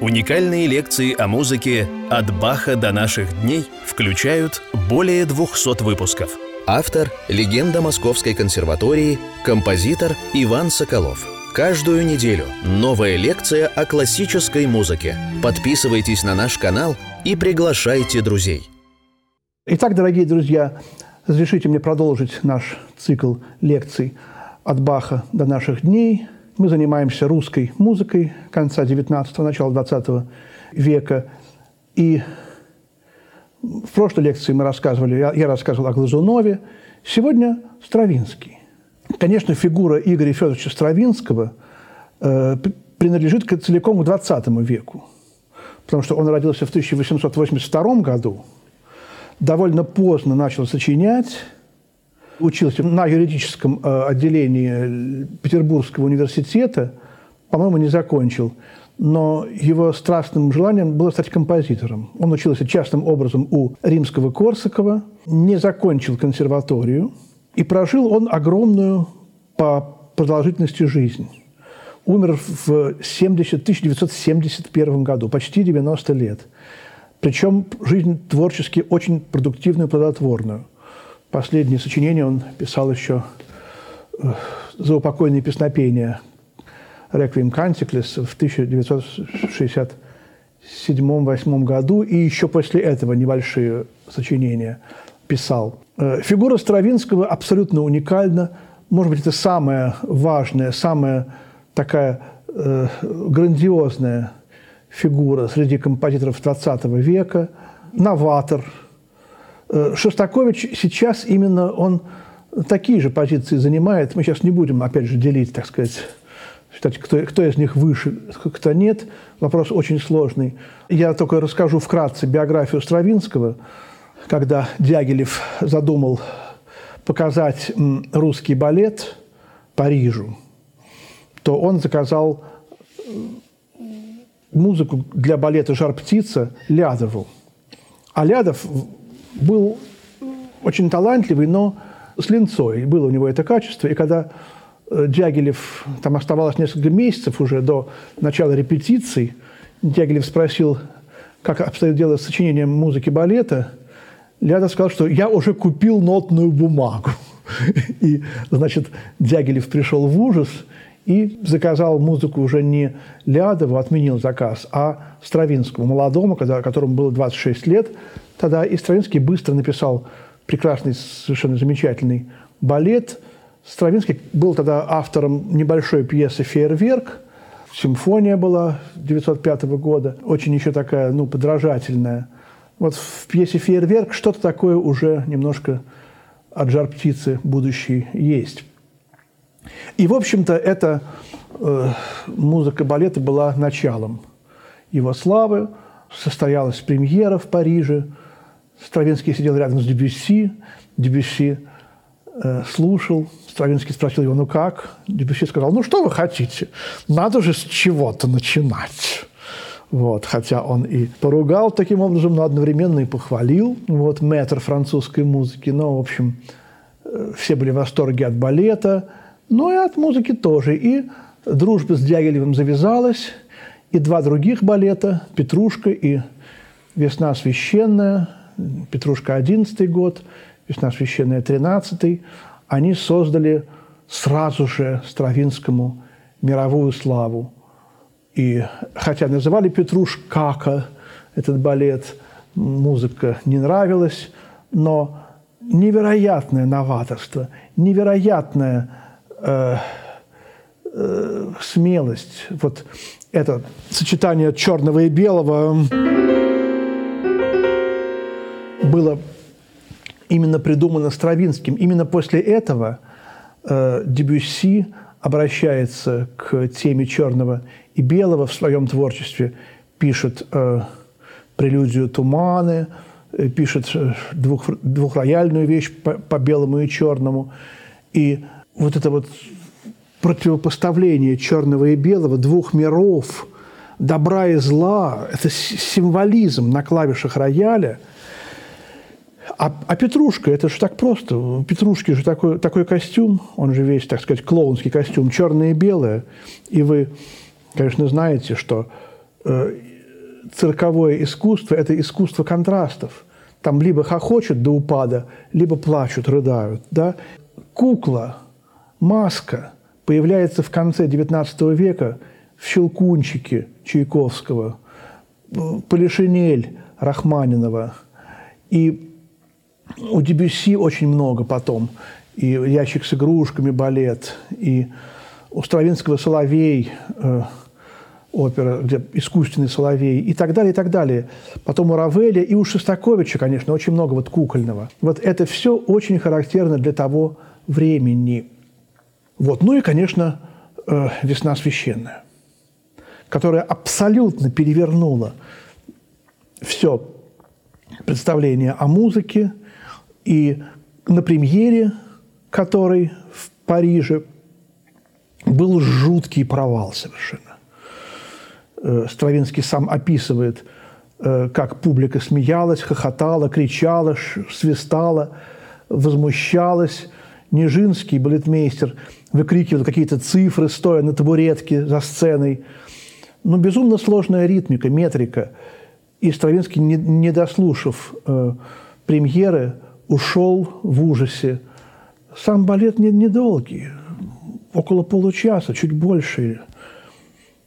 Уникальные лекции о музыке «От Баха до наших дней» включают более 200 выпусков. Автор – легенда Московской консерватории, композитор Иван Соколов. Каждую неделю новая лекция о классической музыке. Подписывайтесь на наш канал и приглашайте друзей. Итак, дорогие друзья, разрешите мне продолжить наш цикл лекций «От Баха до наших дней», мы занимаемся русской музыкой конца 19-го, начала 20 века. И в прошлой лекции мы рассказывали, я, я рассказывал о Глазунове. Сегодня Стравинский. Конечно, фигура Игоря Федоровича Стравинского э, принадлежит к, целиком к 20 веку, потому что он родился в 1882 году, довольно поздно начал сочинять, учился на юридическом э, отделении Петербургского университета, по-моему, не закончил. Но его страстным желанием было стать композитором. Он учился частным образом у римского Корсакова, не закончил консерваторию, и прожил он огромную по продолжительности жизнь. Умер в 70, 1971 году, почти 90 лет. Причем жизнь творчески очень продуктивную плодотворную. Последнее сочинение он писал еще э, за упокойные песнопения «Реквием Кантиклес» в 1967-1968 году, и еще после этого небольшие сочинения писал. Э, фигура Стравинского абсолютно уникальна. Может быть, это самая важная, самая такая э, грандиозная фигура среди композиторов XX века, новатор – Шостакович сейчас именно он такие же позиции занимает. Мы сейчас не будем, опять же, делить, так сказать, считать, кто, кто из них выше, кто нет. Вопрос очень сложный. Я только расскажу вкратце биографию Стравинского. Когда Дягилев задумал показать русский балет Парижу, то он заказал музыку для балета «Жар птица» Лядову. А Лядов был очень талантливый, но с линцой. Было у него это качество. И когда э, Дягилев, там оставалось несколько месяцев уже до начала репетиций, Дягилев спросил, как обстоит дело с сочинением музыки балета, Ляда сказал, что я уже купил нотную бумагу. И, значит, Дягилев пришел в ужас и заказал музыку уже не Лядову, отменил заказ, а Стравинскому, молодому, которому было 26 лет, Тогда и Стравинский быстро написал прекрасный, совершенно замечательный балет. Стравинский был тогда автором небольшой пьесы «Фейерверк», симфония была 905 года, очень еще такая, ну, подражательная. Вот в пьесе «Фейерверк» что-то такое уже немножко от жар птицы будущей есть. И, в общем-то, эта э, музыка балета была началом его славы. Состоялась премьера в Париже – Стравинский сидел рядом с Дебюсси. Дебюсси э, слушал. Стравинский спросил его, ну как? Дебюсси сказал, ну что вы хотите? Надо же с чего-то начинать. Вот, хотя он и поругал таким образом, но одновременно и похвалил. Вот, метр французской музыки. Но, в общем, э, все были в восторге от балета, но и от музыки тоже. И дружба с Дягилевым завязалась. И два других балета «Петрушка» и «Весна священная» Петрушка 11 год, Весна священная 13 они создали сразу же Стравинскому мировую славу. И хотя называли Петрушкака этот балет, музыка не нравилась, но невероятное новаторство, невероятная э, э, смелость. Вот это сочетание черного и белого было именно придумано Стравинским. Именно после этого э, Дебюсси обращается к теме черного и белого в своем творчестве, пишет э, прелюдию «Туманы», э, пишет э, двух, двухрояльную вещь по, по белому и черному. И вот это вот противопоставление черного и белого, двух миров, добра и зла, это символизм на клавишах рояля – а, а Петрушка, это же так просто. Петрушки же такой, такой костюм, он же весь, так сказать, клоунский костюм, черное и белое. И вы, конечно, знаете, что э, цирковое искусство – это искусство контрастов. Там либо хохочут до упада, либо плачут, рыдают. Да? Кукла, маска появляется в конце XIX века в «Щелкунчике» Чайковского, Полишинель Рахманинова. И у Дебюсси очень много потом. И «Ящик с игрушками» балет, и у Стравинского «Соловей», э, опера, где искусственный соловей и так далее, и так далее. Потом у Равеля и у Шостаковича, конечно, очень много вот кукольного. Вот это все очень характерно для того времени. Вот. Ну и, конечно, э, «Весна священная», которая абсолютно перевернула все представление о музыке, и на премьере которой в Париже был жуткий провал совершенно. Э, Стравинский сам описывает, э, как публика смеялась, хохотала, кричала, свистала, возмущалась. Нижинский, балетмейстер, выкрикивал какие-то цифры, стоя на табуретке за сценой. Ну, безумно сложная ритмика, метрика. И Стравинский, не, не дослушав э, премьеры, ушел в ужасе. Сам балет недолгий, около получаса, чуть больше.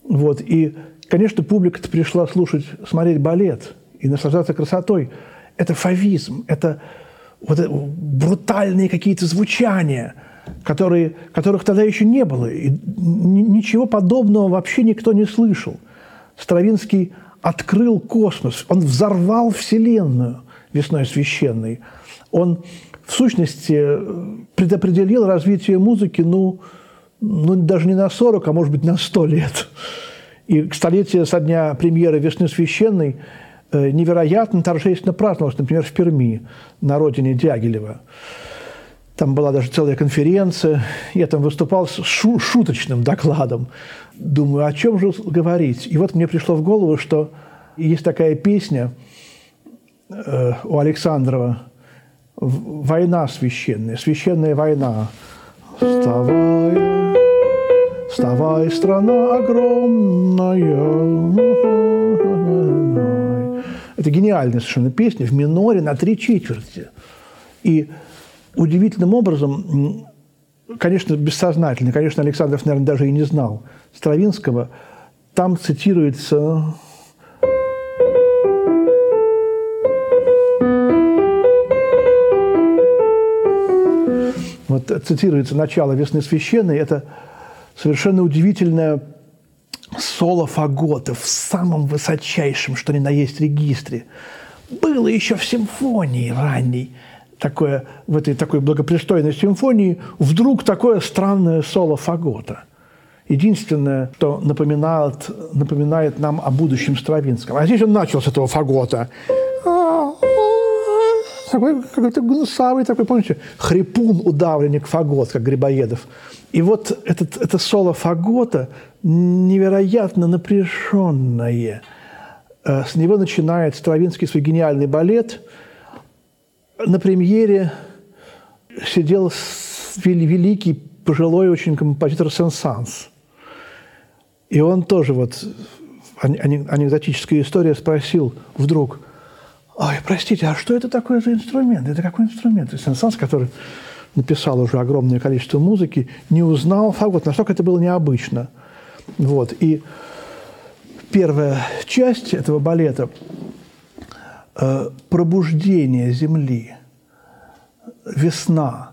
Вот, и Конечно, публика пришла слушать, смотреть балет и наслаждаться красотой. Это фавизм, это вот брутальные какие-то звучания, которые, которых тогда еще не было. И ничего подобного вообще никто не слышал. Стравинский открыл космос, он взорвал Вселенную весной священной. Он, в сущности, предопределил развитие музыки, ну, ну, даже не на 40, а может быть, на 100 лет. И к столетию со дня премьеры «Весны священной» э, невероятно торжественно праздновалось, например, в Перми, на родине Дягилева. Там была даже целая конференция. Я там выступал с шу шуточным докладом. Думаю, о чем же говорить? И вот мне пришло в голову, что есть такая песня э, у Александрова «Война священная», «Священная война». Вставай, Вставай, страна огромная. Это гениальная совершенно песня в миноре на три четверти. И удивительным образом, конечно, бессознательно, конечно, Александров, наверное, даже и не знал Стравинского, там цитируется вот цитируется начало «Весны священной», это совершенно удивительное соло фагота в самом высочайшем, что ни на есть регистре. Было еще в симфонии ранней, такое, в этой такой благопристойной симфонии, вдруг такое странное соло фагота. Единственное, что напоминает, напоминает нам о будущем Стравинском. А здесь он начал с этого фагота. Такой какой-то гнусавый такой, помните, хрипун, удавленник, фагот, как Грибоедов и вот этот, это соло фагота невероятно напряженное. Э, с него начинает Стравинский свой гениальный балет. На премьере сидел великий, пожилой очень композитор Сен-Санс. И он тоже вот, анекдотическая история, спросил вдруг, «Ой, простите, а что это такое за инструмент? Это какой инструмент?» И Сен-Санс, который написал уже огромное количество музыки, не узнал фагот. Настолько это было необычно. Вот. И первая часть этого балета э, пробуждение земли, весна.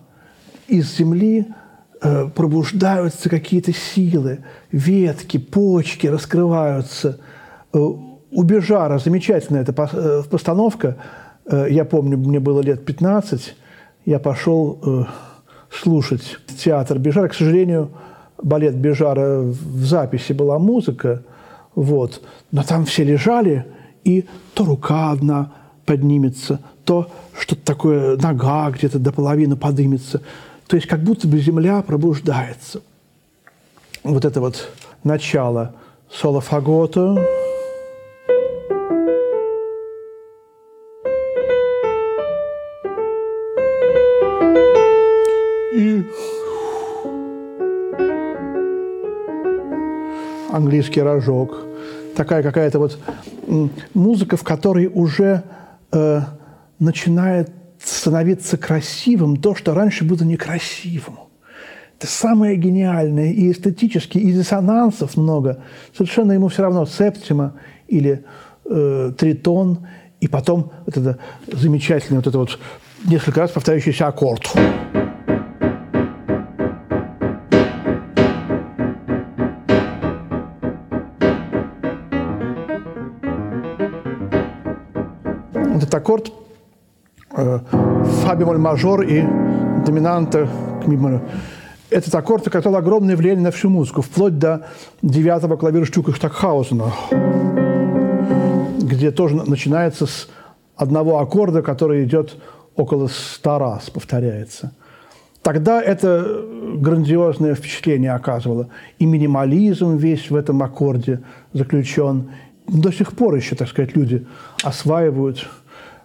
Из земли э, пробуждаются какие-то силы, ветки, почки раскрываются. Э, у Бежара замечательная эта э, постановка. Э, я помню, мне было лет 15, я пошел э, слушать театр Бежара. К сожалению, балет Бежара в записи была музыка, вот, но там все лежали, и то рука одна поднимется, то что-то такое, нога где-то до половины подымется. То есть как будто бы земля пробуждается. Вот это вот начало соло фагота. Английский рожок, такая какая-то вот музыка, в которой уже э, начинает становиться красивым то, что раньше было некрасивым. Это самое гениальное. И эстетически, и диссонансов много. Совершенно ему все равно септима или э, тритон. И потом вот это замечательный вот это вот несколько раз повторяющийся аккорд. Аккорд э, фа бемоль мажор и доминанта к ми этот аккорд оказал огромное влияние на всю музыку, вплоть до девятого клавира Штюка Штакхаузена, где тоже начинается с одного аккорда, который идет около ста раз, повторяется. Тогда это грандиозное впечатление оказывало. И минимализм весь в этом аккорде заключен. До сих пор еще, так сказать, люди осваивают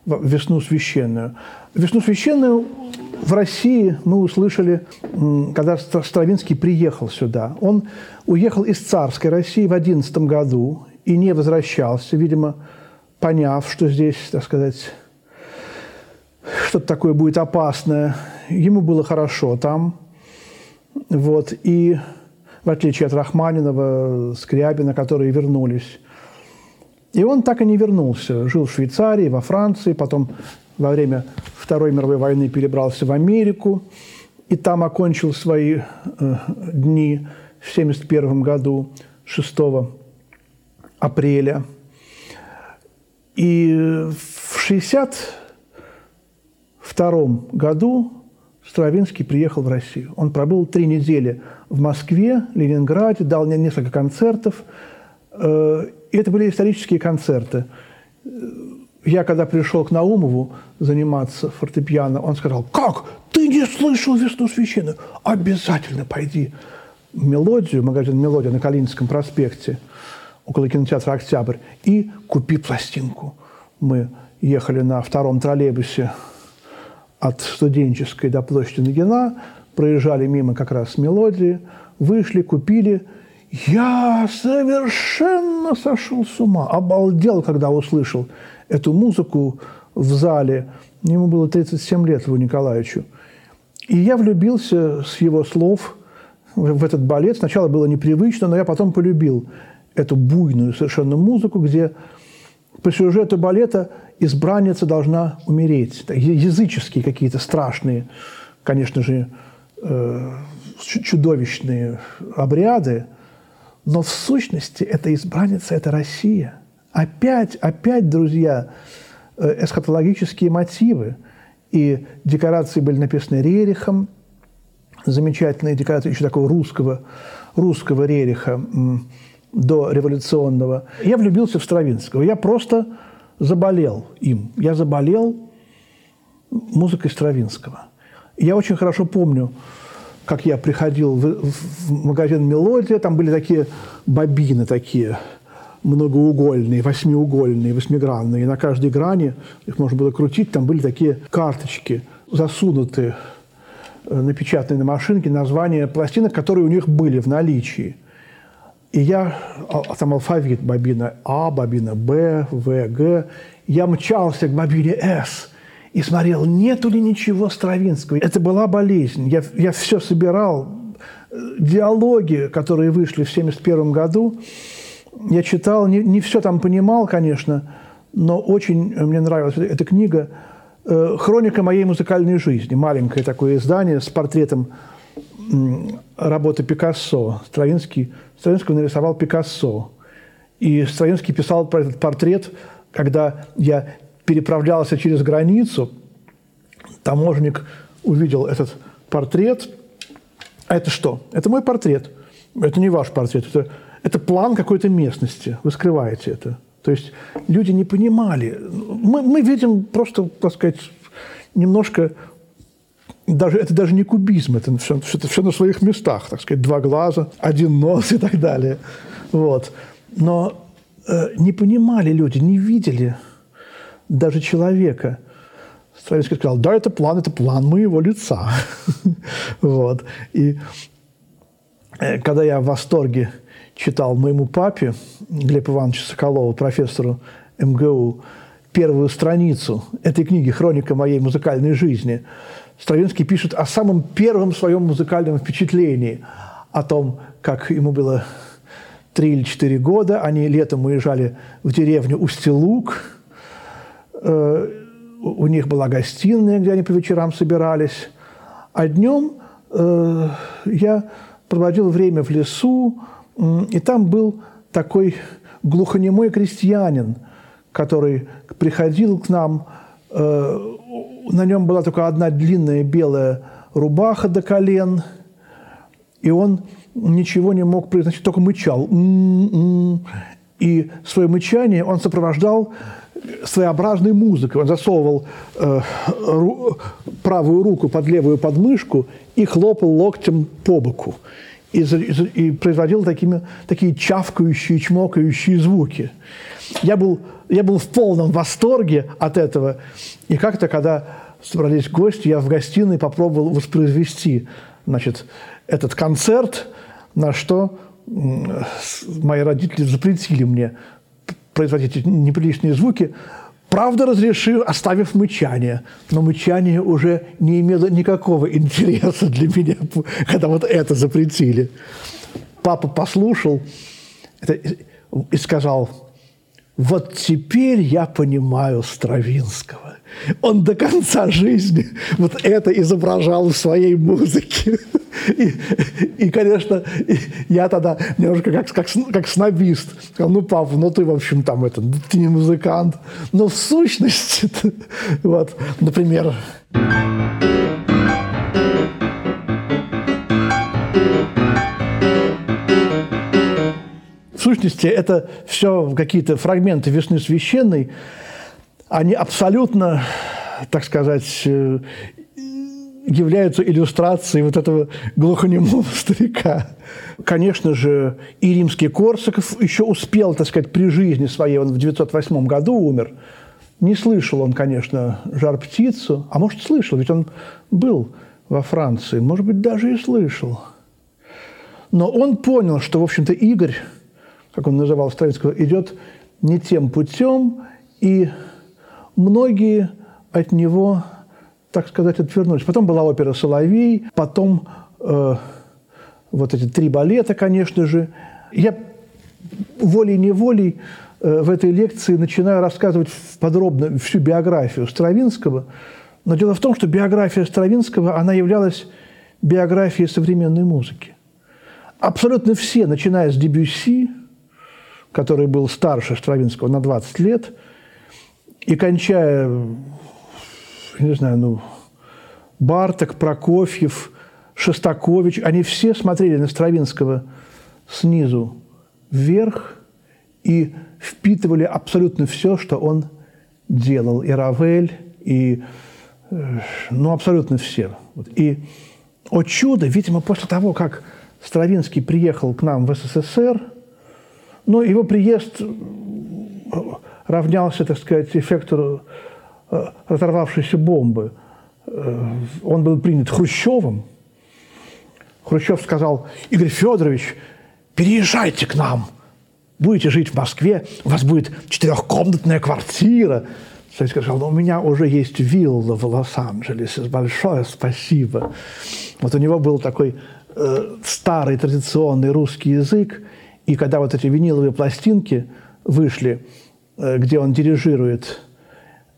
весну священную. Весну священную в России мы услышали, когда Стравинский приехал сюда. Он уехал из царской России в 11 году и не возвращался, видимо, поняв, что здесь, так сказать, что-то такое будет опасное. Ему было хорошо там. Вот. И в отличие от Рахманинова, Скрябина, которые вернулись. И он так и не вернулся. Жил в Швейцарии, во Франции, потом во время Второй мировой войны перебрался в Америку и там окончил свои э, дни в 1971 году, 6 апреля. И в 1962 году Стравинский приехал в Россию. Он пробыл три недели в Москве, Ленинграде, дал несколько концертов. Э, и это были исторические концерты я когда пришел к Наумову заниматься фортепиано, он сказал, как, ты не слышал «Весну священную»? Обязательно пойди в «Мелодию», магазин «Мелодия» на Калининском проспекте, около кинотеатра «Октябрь», и купи пластинку. Мы ехали на втором троллейбусе от студенческой до площади Нагина, проезжали мимо как раз «Мелодии», вышли, купили. Я совершенно сошел с ума, обалдел, когда услышал – эту музыку в зале. Ему было 37 лет, Льву Николаевичу. И я влюбился с его слов в этот балет. Сначала было непривычно, но я потом полюбил эту буйную совершенно музыку, где по сюжету балета избранница должна умереть. Языческие какие-то страшные, конечно же, э, чудовищные обряды, но в сущности эта избранница – это Россия – Опять, опять, друзья, э, эсхатологические мотивы. И декорации были написаны Рерихом, замечательные декорации еще такого русского, русского Рериха до революционного. Я влюбился в Стравинского. Я просто заболел им. Я заболел музыкой Стравинского. Я очень хорошо помню, как я приходил в, в магазин «Мелодия», там были такие бобины такие – многоугольные, восьмиугольные, восьмигранные. И на каждой грани их можно было крутить. Там были такие карточки, засунутые, э, напечатанные на машинке, названия пластинок, которые у них были в наличии. И я, а, а там алфавит бобина А, бобина Б, В, Г. Я мчался к бобине С и смотрел, нету ли ничего Стравинского. Это была болезнь. Я, я все собирал. Э, диалоги, которые вышли в 1971 году, я читал, не, не все там понимал, конечно, но очень мне нравилась эта, книга э, «Хроника моей музыкальной жизни». Маленькое такое издание с портретом работы Пикассо. Стравинский, Стравинский нарисовал Пикассо. И Стравинский писал про этот портрет, когда я переправлялся через границу, таможенник увидел этот портрет. А это что? Это мой портрет. Это не ваш портрет, это это план какой-то местности. Вы скрываете это. То есть люди не понимали. Мы, мы видим просто, так сказать, немножко даже, это даже не кубизм, это все, это все на своих местах, так сказать, два глаза, один нос и так далее. Вот. Но э, не понимали люди, не видели даже человека. Стравинский сказал, да, это план, это план моего лица. вот. И э, когда я в восторге читал моему папе, Глебу Ивановичу Соколову, профессору МГУ, первую страницу этой книги «Хроника моей музыкальной жизни», Стравинский пишет о самом первом своем музыкальном впечатлении, о том, как ему было три или четыре года, они летом уезжали в деревню Устилук, у них была гостиная, где они по вечерам собирались, а днем э, я проводил время в лесу, и там был такой глухонемой крестьянин, который приходил к нам, э, на нем была только одна длинная белая рубаха до колен, и он ничего не мог произносить, только мычал. И свое мычание он сопровождал своеобразной музыкой. Он засовывал э, ру, правую руку под левую подмышку и хлопал локтем по боку. И, и, и производил такими, такие чавкающие, чмокающие звуки. Я был, я был в полном восторге от этого. И как-то, когда собрались гости, я в гостиной попробовал воспроизвести значит, этот концерт, на что мои родители запретили мне производить эти неприличные звуки, правда разрешил, оставив мычание. Но мычание уже не имело никакого интереса для меня, когда вот это запретили. Папа послушал это и сказал, вот теперь я понимаю Стравинского. Он до конца жизни вот это изображал в своей музыке. И, и конечно, я тогда немножко как, как, как снобист. Сказал, ну, папа, ну ты, в общем, там это, ты не музыкант. Но в сущности, вот, например... сущности, это все какие-то фрагменты «Весны священной», они абсолютно, так сказать, э, являются иллюстрацией вот этого глухонемого старика. Конечно же, и римский Корсаков еще успел, так сказать, при жизни своей, он в 908 году умер. Не слышал он, конечно, «Жар-птицу», а может, слышал, ведь он был во Франции, может быть, даже и слышал. Но он понял, что, в общем-то, Игорь, как он называл Стравинского, идет не тем путем, и многие от него так сказать, отвернулись. Потом была опера «Соловей», потом э, вот эти три балета, конечно же. Я волей-неволей э, в этой лекции начинаю рассказывать подробно всю биографию Стравинского. Но дело в том, что биография Стравинского, она являлась биографией современной музыки. Абсолютно все, начиная с Дебюсси, который был старше Стравинского на 20 лет, и кончая не знаю, ну, Барток, Прокофьев, Шостакович, они все смотрели на Стравинского снизу вверх и впитывали абсолютно все, что он делал. И Равель, и э, ну, абсолютно все. И, о чудо, видимо, после того, как Стравинский приехал к нам в СССР, ну, его приезд э, равнялся, так сказать, эффекту Э, разорвавшейся бомбы. Э, он был принят Хрущевым. Хрущев сказал, Игорь Федорович, переезжайте к нам. Будете жить в Москве, у вас будет четырехкомнатная квартира. Советский сказал, ну, у меня уже есть вилла в Лос-Анджелесе, большое спасибо. Вот у него был такой э, старый традиционный русский язык, и когда вот эти виниловые пластинки вышли, э, где он дирижирует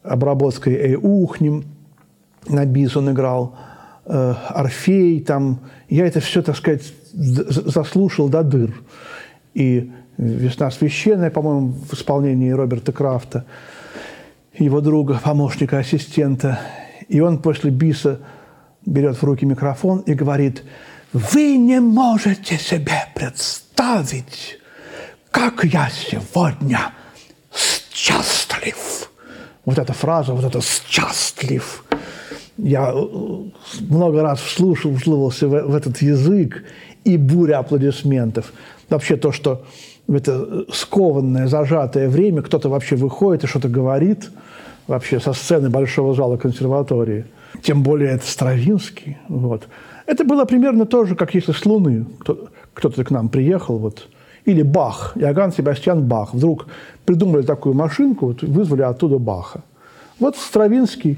обработкой «Эй, ухнем», на бис он играл, э, «Орфей», там, я это все, так сказать, заслушал до дыр. И «Весна священная», по-моему, в исполнении Роберта Крафта, его друга, помощника, ассистента. И он после биса берет в руки микрофон и говорит, «Вы не можете себе представить, как я сегодня счастлив!» вот эта фраза, вот это «счастлив». Я э, много раз вслушал, вслушивался в, в этот язык, и буря аплодисментов. Вообще то, что в это скованное, зажатое время кто-то вообще выходит и что-то говорит вообще со сцены большого зала консерватории. Тем более это Стравинский. Вот. Это было примерно то же, как если с Луны кто-то к нам приехал, вот, или Бах, Иоганн Себастьян Бах. Вдруг придумали такую машинку, вот, вызвали оттуда Баха. Вот Стравинский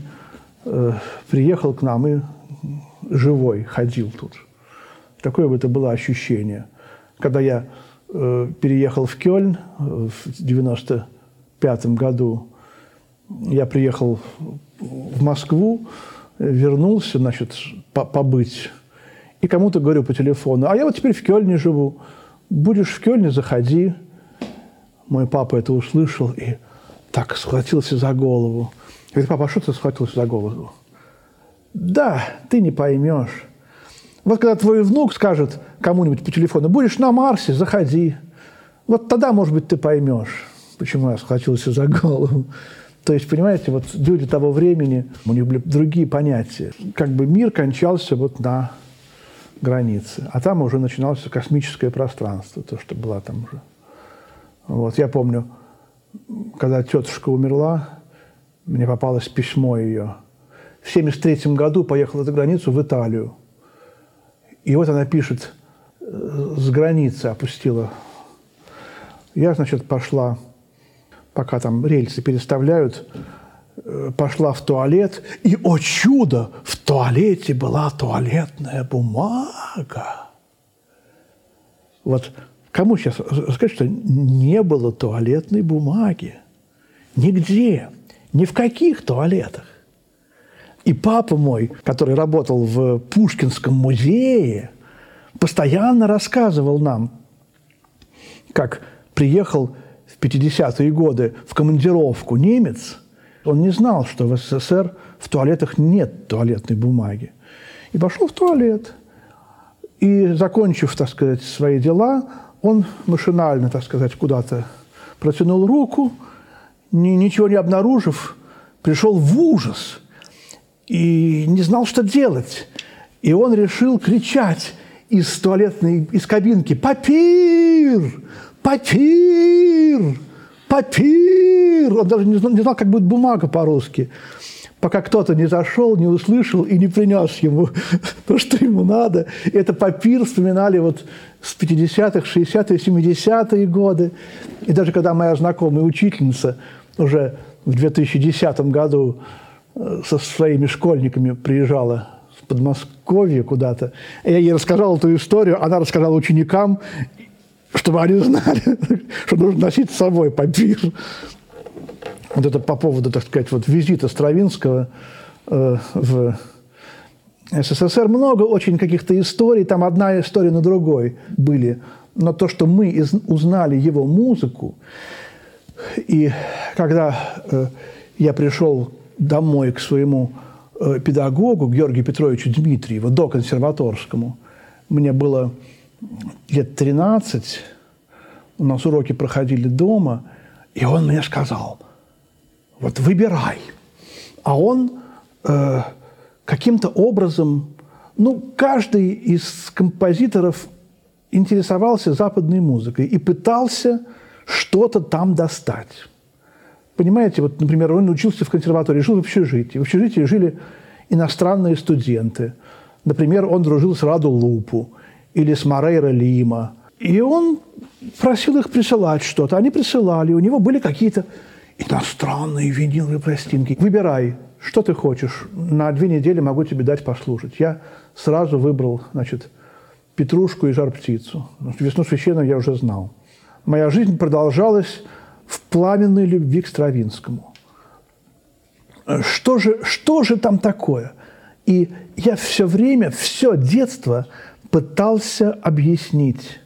э, приехал к нам и живой ходил тут. Такое вот это было ощущение. Когда я э, переехал в Кёльн в 95 году, я приехал в Москву, вернулся, значит, побыть. И кому-то говорю по телефону, а я вот теперь в Кёльне живу. Будешь в Кёльне, заходи. Мой папа это услышал и так схватился за голову. Говорит, папа, а что ты схватился за голову? Да, ты не поймешь. Вот когда твой внук скажет кому-нибудь по телефону, будешь на Марсе, заходи. Вот тогда, может быть, ты поймешь, почему я схватился за голову. То есть, понимаете, вот люди того времени, у них были другие понятия. Как бы мир кончался вот на границе, а там уже начиналось космическое пространство, то, что было там уже. Вот, я помню, когда тетушка умерла, мне попалось письмо ее. В 1973 году поехала за границу в Италию. И вот она пишет, э, с границы опустила. Я, значит, пошла пока там рельсы переставляют, пошла в туалет, и, о чудо, в туалете была туалетная бумага. Вот кому сейчас сказать, что не было туалетной бумаги? Нигде, ни в каких туалетах. И папа мой, который работал в Пушкинском музее, постоянно рассказывал нам, как приехал 50-е годы в командировку немец, он не знал, что в СССР в туалетах нет туалетной бумаги. И пошел в туалет. И, закончив, так сказать, свои дела, он машинально, так сказать, куда-то протянул руку, ни, ничего не обнаружив, пришел в ужас и не знал, что делать. И он решил кричать из туалетной, из кабинки «Папир! Папир! Папир! Он даже не знал, не знал, как будет бумага по-русски. Пока кто-то не зашел, не услышал и не принес ему то, что ему надо. Это папир вспоминали вот с 50-х, 60-е, 70-е годы. И даже когда моя знакомая учительница уже в 2010 году э, со своими школьниками приезжала в Подмосковье куда-то. Я ей рассказал эту историю, она рассказала ученикам, чтобы они знали, что нужно носить с собой папир. Вот это по поводу, так сказать, вот визита Стравинского э, в СССР. Много очень каких-то историй, там одна история на другой были. Но то, что мы из, узнали его музыку, и когда э, я пришел домой к своему э, педагогу, Георгию Петровичу Дмитриеву, до консерваторскому, мне было лет 13, у нас уроки проходили дома, и он мне сказал, вот выбирай. А он э, каким-то образом, ну, каждый из композиторов интересовался западной музыкой и пытался что-то там достать. Понимаете, вот, например, он учился в консерватории, жил в общежитии. В общежитии жили иностранные студенты. Например, он дружил с Раду Лупу или с Морейро Лима. И он просил их присылать что-то. Они присылали, у него были какие-то иностранные виниловые пластинки. Выбирай, что ты хочешь. На две недели могу тебе дать послушать. Я сразу выбрал, значит, петрушку и жар-птицу. Весну священную я уже знал. Моя жизнь продолжалась в пламенной любви к Стравинскому. Что же, что же там такое? И я все время, все детство пытался объяснить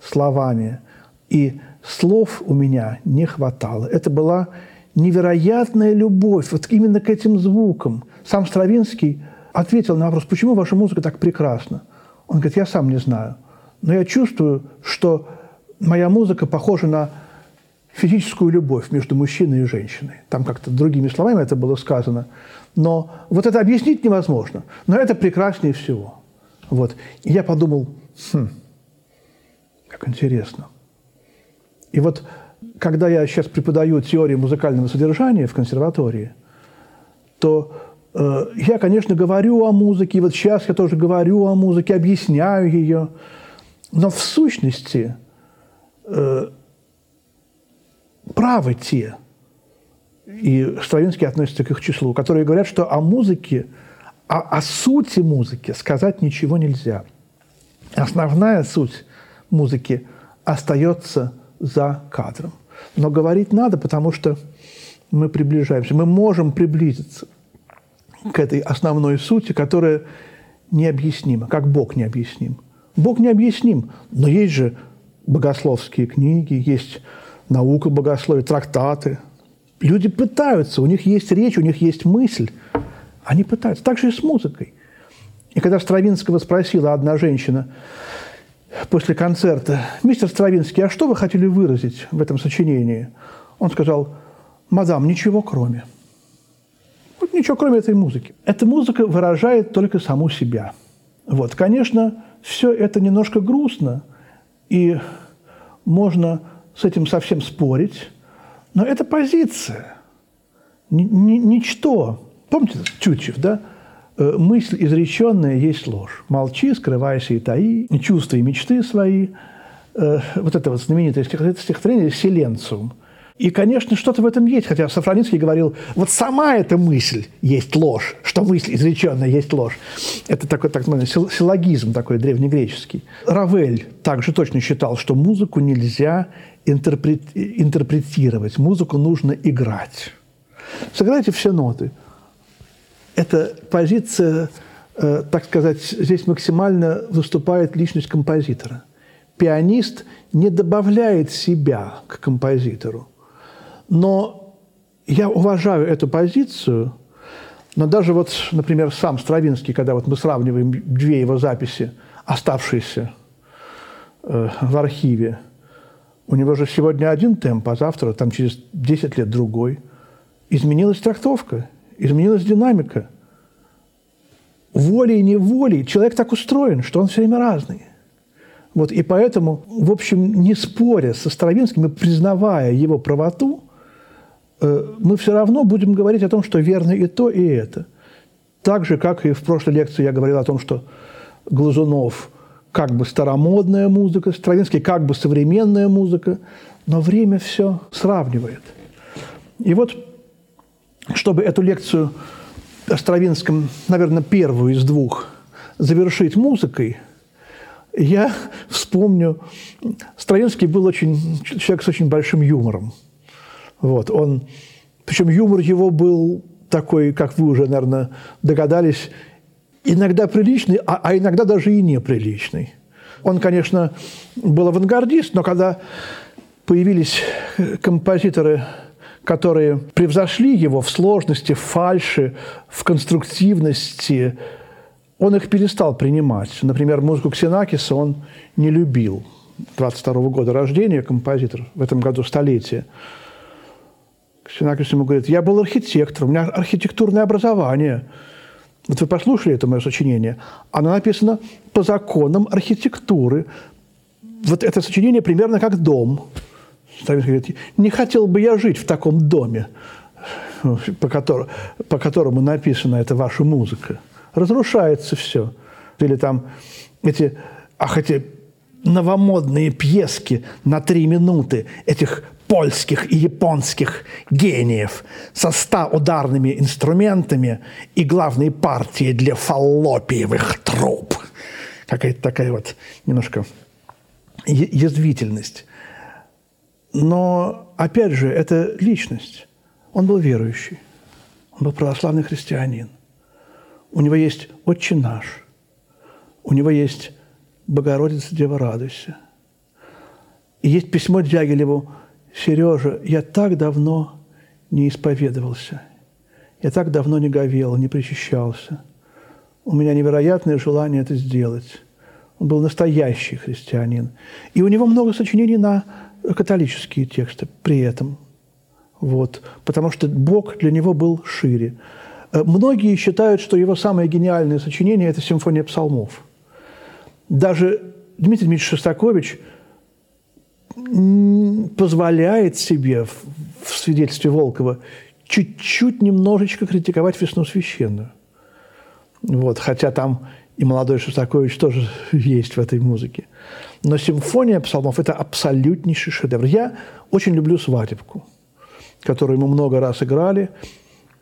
словами, и слов у меня не хватало. Это была невероятная любовь вот именно к этим звукам. Сам Стравинский ответил на вопрос, почему ваша музыка так прекрасна? Он говорит, я сам не знаю, но я чувствую, что моя музыка похожа на физическую любовь между мужчиной и женщиной. Там как-то другими словами это было сказано. Но вот это объяснить невозможно. Но это прекраснее всего. Вот. И я подумал, хм, как интересно. И вот когда я сейчас преподаю теорию музыкального содержания в консерватории, то э, я, конечно, говорю о музыке, и вот сейчас я тоже говорю о музыке, объясняю ее, но в сущности э, правы те, и Стравинский относится к их числу, которые говорят, что о музыке, о, о сути музыки сказать ничего нельзя. Основная суть музыки остается за кадром. Но говорить надо, потому что мы приближаемся, мы можем приблизиться к этой основной сути, которая необъяснима, как Бог необъясним. Бог необъясним, но есть же богословские книги, есть наука богословия, трактаты. Люди пытаются, у них есть речь, у них есть мысль. Они пытаются. Так же и с музыкой. И когда Стравинского спросила одна женщина после концерта, «Мистер Стравинский, а что вы хотели выразить в этом сочинении?» Он сказал, «Мадам, ничего кроме». Вот ничего кроме этой музыки. Эта музыка выражает только саму себя. Вот, конечно, все это немножко грустно, и можно с этим совсем спорить, но это позиция, ничто. Помните Тютчев, да? Э, мысль изреченная есть ложь. Молчи, скрывайся и таи, чувства и мечты свои. Э, вот это вот знаменитое стихотворение «Селенциум». И, конечно, что-то в этом есть, хотя Сафронинский говорил, вот сама эта мысль есть ложь, что мысль изреченная есть ложь. Это такой так называемый силлогизм такой древнегреческий. Равель также точно считал, что музыку нельзя интерпрет, интерпретировать, музыку нужно играть. Сыграйте все ноты. Эта позиция, э, так сказать, здесь максимально выступает личность композитора. Пианист не добавляет себя к композитору – но я уважаю эту позицию, но даже вот, например, сам Стравинский, когда вот мы сравниваем две его записи, оставшиеся э, в архиве, у него же сегодня один темп, а завтра, там через 10 лет другой. Изменилась трактовка, изменилась динамика. Волей и неволей человек так устроен, что он все время разный. Вот, и поэтому, в общем, не споря со Стравинским и признавая его правоту – Э, мы все равно будем говорить о том, что верно и то, и это. Так же, как и в прошлой лекции я говорил о том, что Глазунов как бы старомодная музыка, Стравинский как бы современная музыка, но время все сравнивает. И вот, чтобы эту лекцию о Стравинском, наверное, первую из двух, завершить музыкой, я вспомню, Стравинский был очень, человек с очень большим юмором – вот, он, причем юмор его был такой, как вы уже, наверное, догадались, иногда приличный, а, а иногда даже и неприличный. Он, конечно, был авангардист, но когда появились композиторы, которые превзошли его в сложности, в фальши, в конструктивности, он их перестал принимать. Например, музыку Ксенакиса он не любил. 22 -го года рождения композитор, в этом году столетие. Ксенакис ему говорит, я был архитектором, у меня архитектурное образование. Вот вы послушали это мое сочинение. Оно написано по законам архитектуры. Вот это сочинение примерно как дом. Стравинский говорит, не хотел бы я жить в таком доме, по, которому, по которому написана эта ваша музыка. Разрушается все. Или там эти, ах, эти новомодные пьески на три минуты этих польских и японских гениев со ста ударными инструментами и главной партией для фаллопиевых труб. Какая-то такая вот немножко язвительность. Но, опять же, это личность. Он был верующий. Он был православный христианин. У него есть «Отче наш». У него есть «Богородица, Дева, радуйся». И есть письмо Дягилеву – Сережа, я так давно не исповедовался, я так давно не говел, не причащался. У меня невероятное желание это сделать. Он был настоящий христианин. И у него много сочинений на католические тексты при этом. Вот. Потому что Бог для него был шире. Э, многие считают, что его самое гениальное сочинение – это симфония псалмов. Даже Дмитрий Дмитриевич Шостакович – позволяет себе в, свидетельстве Волкова чуть-чуть немножечко критиковать весну священную. Вот, хотя там и молодой Шостакович тоже есть в этой музыке. Но симфония псалмов – это абсолютнейший шедевр. Я очень люблю «Свадебку», которую мы много раз играли.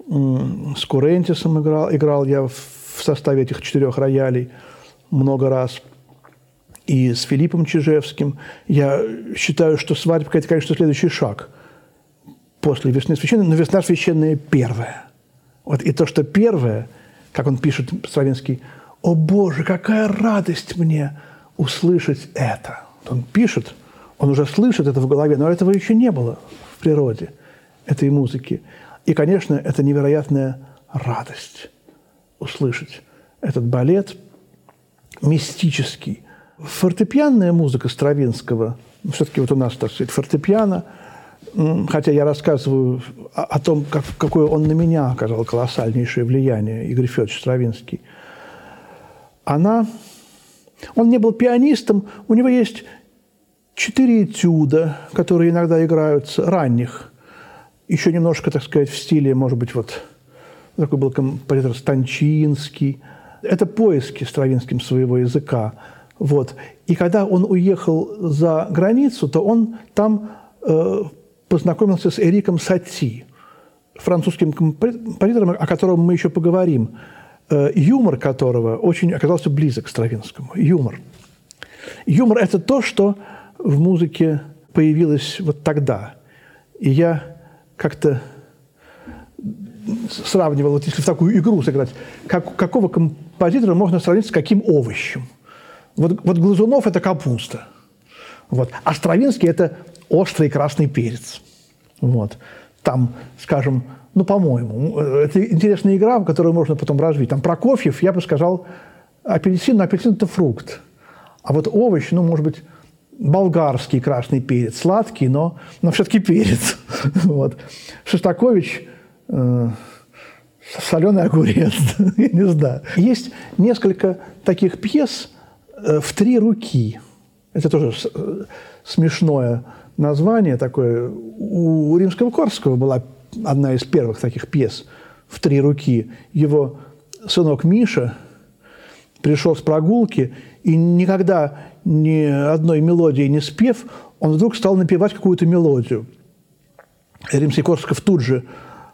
С Курентисом играл, играл я в составе этих четырех роялей много раз. И с Филиппом Чижевским. Я считаю, что «Свадебка» – это, конечно, следующий шаг после «Весны священной», но «Весна священная» первая. Вот и то, что первое, как он пишет Стравинский – «О Боже, какая радость мне услышать это!» Он пишет, он уже слышит это в голове, но этого еще не было в природе, этой музыки. И, конечно, это невероятная радость услышать этот балет мистический. Фортепианная музыка Стравинского, ну, все-таки вот у нас, так сказать, фортепиано, хотя я рассказываю о, о том, как, какое он на меня оказал колоссальнейшее влияние, Игорь Федорович Стравинский – она... Он не был пианистом, у него есть четыре этюда, которые иногда играются, ранних. Еще немножко, так сказать, в стиле, может быть, вот такой был композитор Станчинский. Это поиски Стравинским своего языка. Вот. И когда он уехал за границу, то он там э, познакомился с Эриком Сати, французским композитором, о котором мы еще поговорим. Э, юмор которого очень оказался близок к Стравинскому. Юмор. Юмор – это то, что в музыке появилось вот тогда. И я как-то сравнивал, вот если в такую игру сыграть, как, какого композитора можно сравнить с каким овощем. Вот, вот Глазунов – это капуста. Вот. А Стравинский – это острый красный перец. Вот. Там, скажем, ну, по-моему. Это интересная игра, которую можно потом развить. Там Прокофьев, я бы сказал, апельсин, но апельсин – это фрукт. А вот овощ, ну, может быть, болгарский красный перец, сладкий, но, но все-таки перец. вот. Шостакович э, соленый огурец, я не знаю. Есть несколько таких пьес э, в три руки. Это тоже э, смешное название такое. У Римского-Корского была одна из первых таких пьес в три руки. Его сынок Миша пришел с прогулки, и никогда ни одной мелодии не спев, он вдруг стал напевать какую-то мелодию. Римский-Корсков тут же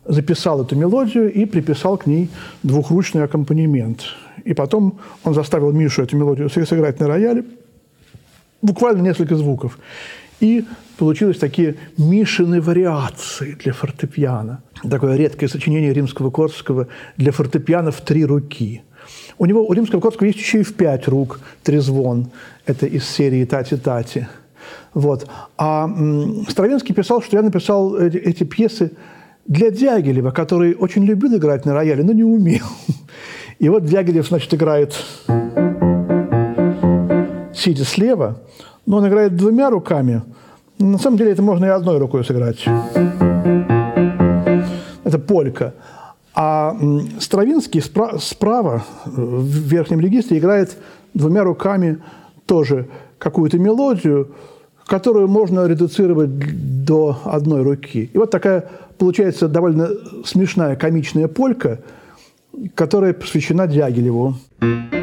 записал эту мелодию и приписал к ней двухручный аккомпанемент. И потом он заставил Мишу эту мелодию сыграть на рояле. Буквально несколько звуков. И получились такие Мишины вариации для фортепиано. Такое редкое сочинение римского Корского для фортепиано в три руки. У него, у римского Корского есть еще и в пять рук трезвон. Это из серии «Тати-тати». Вот. А м, Стравинский писал, что я написал эти, эти пьесы для Дягилева, который очень любил играть на рояле, но не умел. И вот Дягилев, значит, играет сидя слева, но он играет двумя руками. На самом деле это можно и одной рукой сыграть. Это полька. А Стравинский справа, в верхнем регистре, играет двумя руками тоже какую-то мелодию, которую можно редуцировать до одной руки. И вот такая получается довольно смешная комичная полька, которая посвящена Дягилеву. левая рука,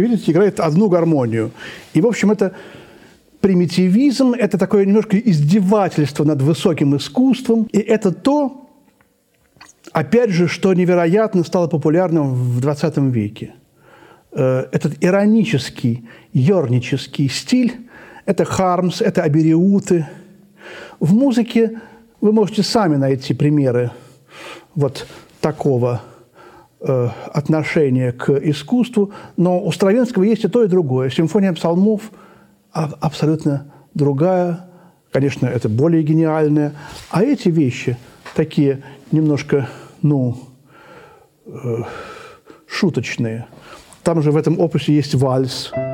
видите, играет одну гармонию. И, в общем, это примитивизм, это такое немножко издевательство над высоким искусством. И это то, опять же, что невероятно стало популярным в 20 веке. Э, этот иронический, ернический стиль – это Хармс, это Абериуты. В музыке вы можете сами найти примеры вот такого отношение к искусству, но у Стравинского есть и то, и другое. Симфония псалмов, а абсолютно другая, конечно, это более гениальная. А эти вещи такие немножко, ну, э, шуточные. Там же в этом опусе есть вальс. Вот.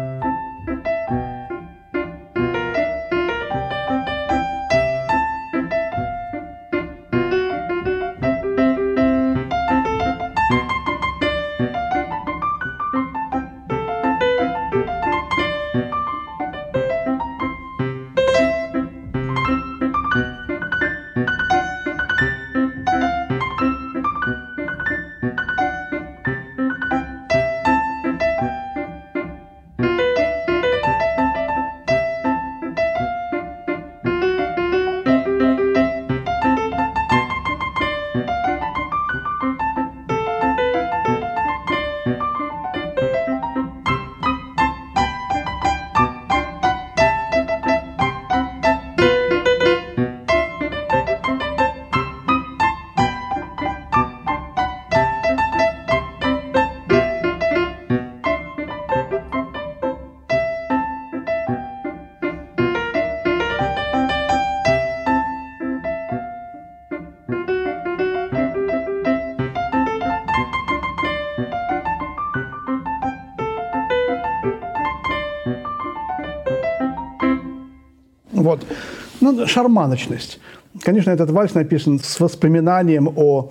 Шарманочность. Конечно, этот вальс написан с воспоминанием о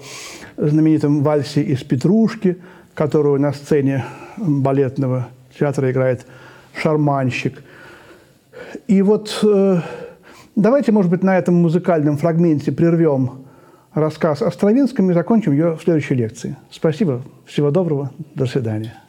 знаменитом вальсе из «Петрушки», которую на сцене балетного театра играет шарманщик. И вот э, давайте, может быть, на этом музыкальном фрагменте прервем рассказ о Стравинском и закончим ее в следующей лекции. Спасибо, всего доброго, до свидания.